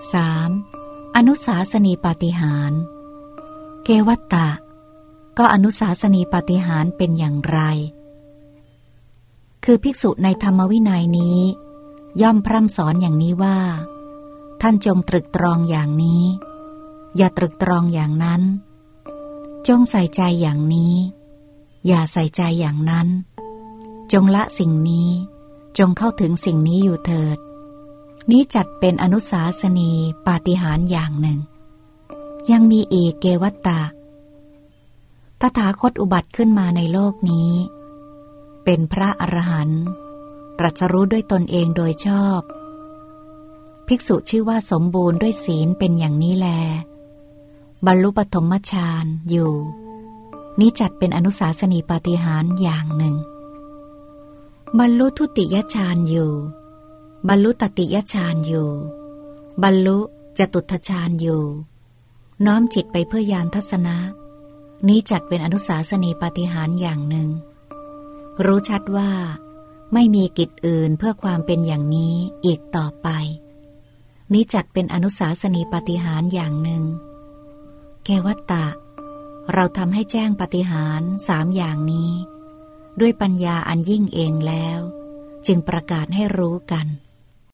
3. อนุสาสนีปาฏิหาร เกวัตตะ ก็อนุสาสนีปาฏิหารเป็นอย่างไร คือภิกษุในธรรมวินัยนี้ ย่อมพร่ำสอนอย่างนี้ว่า ท่านจงตรึกตรองอย่างนี้ อย่าตรึกตรองอย่างนั้น จงใส่ใจอย่างนี้ อย่าใส่ใจอย่างนั้น จงละสิ่งนี้ จงเข้าถึงสิ่งนี้อยู่เถิด นี้จัดเป็นอนุสาสนีปาฏิหาริย์อย่างหนึ่ง ยังมีเอกเกวัตตาตถาคตอุบัติขึ้นมาในโลกนี้ เป็นพระอรหันต์ตรัสรู้ด้วยตนเองโดยชอบ ภิกษุชื่อว่าสมบูรณ์ด้วยศีลเป็นอย่างนี้แล บรรลุปฐมฌานอยู่ นี้จัดเป็นอนุสาสนีปาฏิหาริย์อย่างหนึ่ง บรรลุทุติยฌานอยู่ บรรลุตติยฌานอยู่ บรรลุจตุทฌานอยู่ น้อมจิตไปเพื่อยานทัศนะ นี้จัดเป็นอนุสาสนีปฏิหารอย่างหนึ่ง รู้ชัดว่า ไม่มีกิจอื่นเพื่อความเป็นอย่างนี้อีกต่อไป นี้จัดเป็นอนุสาสนีปฏิหารอย่างหนึ่ง แกวัตตะ เราทำให้แจ้งปฏิหารสามอย่างนี้ ด้วยปัญญาอันยิ่งเองแล้ว จึงประกาศให้รู้กัน